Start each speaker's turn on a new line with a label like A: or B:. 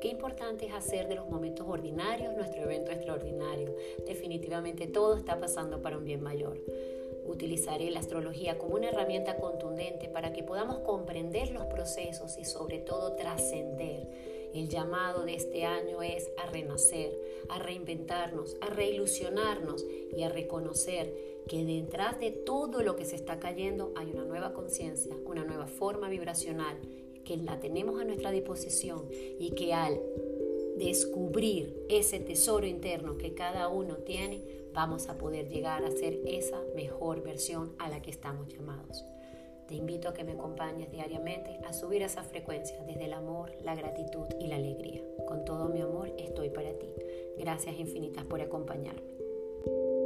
A: Qué importante es hacer de los momentos ordinarios nuestro evento extraordinario. Definitivamente todo está pasando para un bien mayor. Utilizaré la astrología como una herramienta contundente para que podamos comprender los procesos y sobre todo trascender. El llamado de este año es a renacer, a reinventarnos, a reilusionarnos y a reconocer que detrás de todo lo que se está cayendo hay una nueva conciencia, una nueva forma vibracional que la tenemos a nuestra disposición y que al descubrir ese tesoro interno que cada uno tiene, vamos a poder llegar a ser esa mejor versión a la que estamos llamados. Te invito a que me acompañes diariamente a subir esa frecuencia desde el amor, la gratitud y la alegría. Con todo mi amor estoy para ti. Gracias infinitas por acompañarme.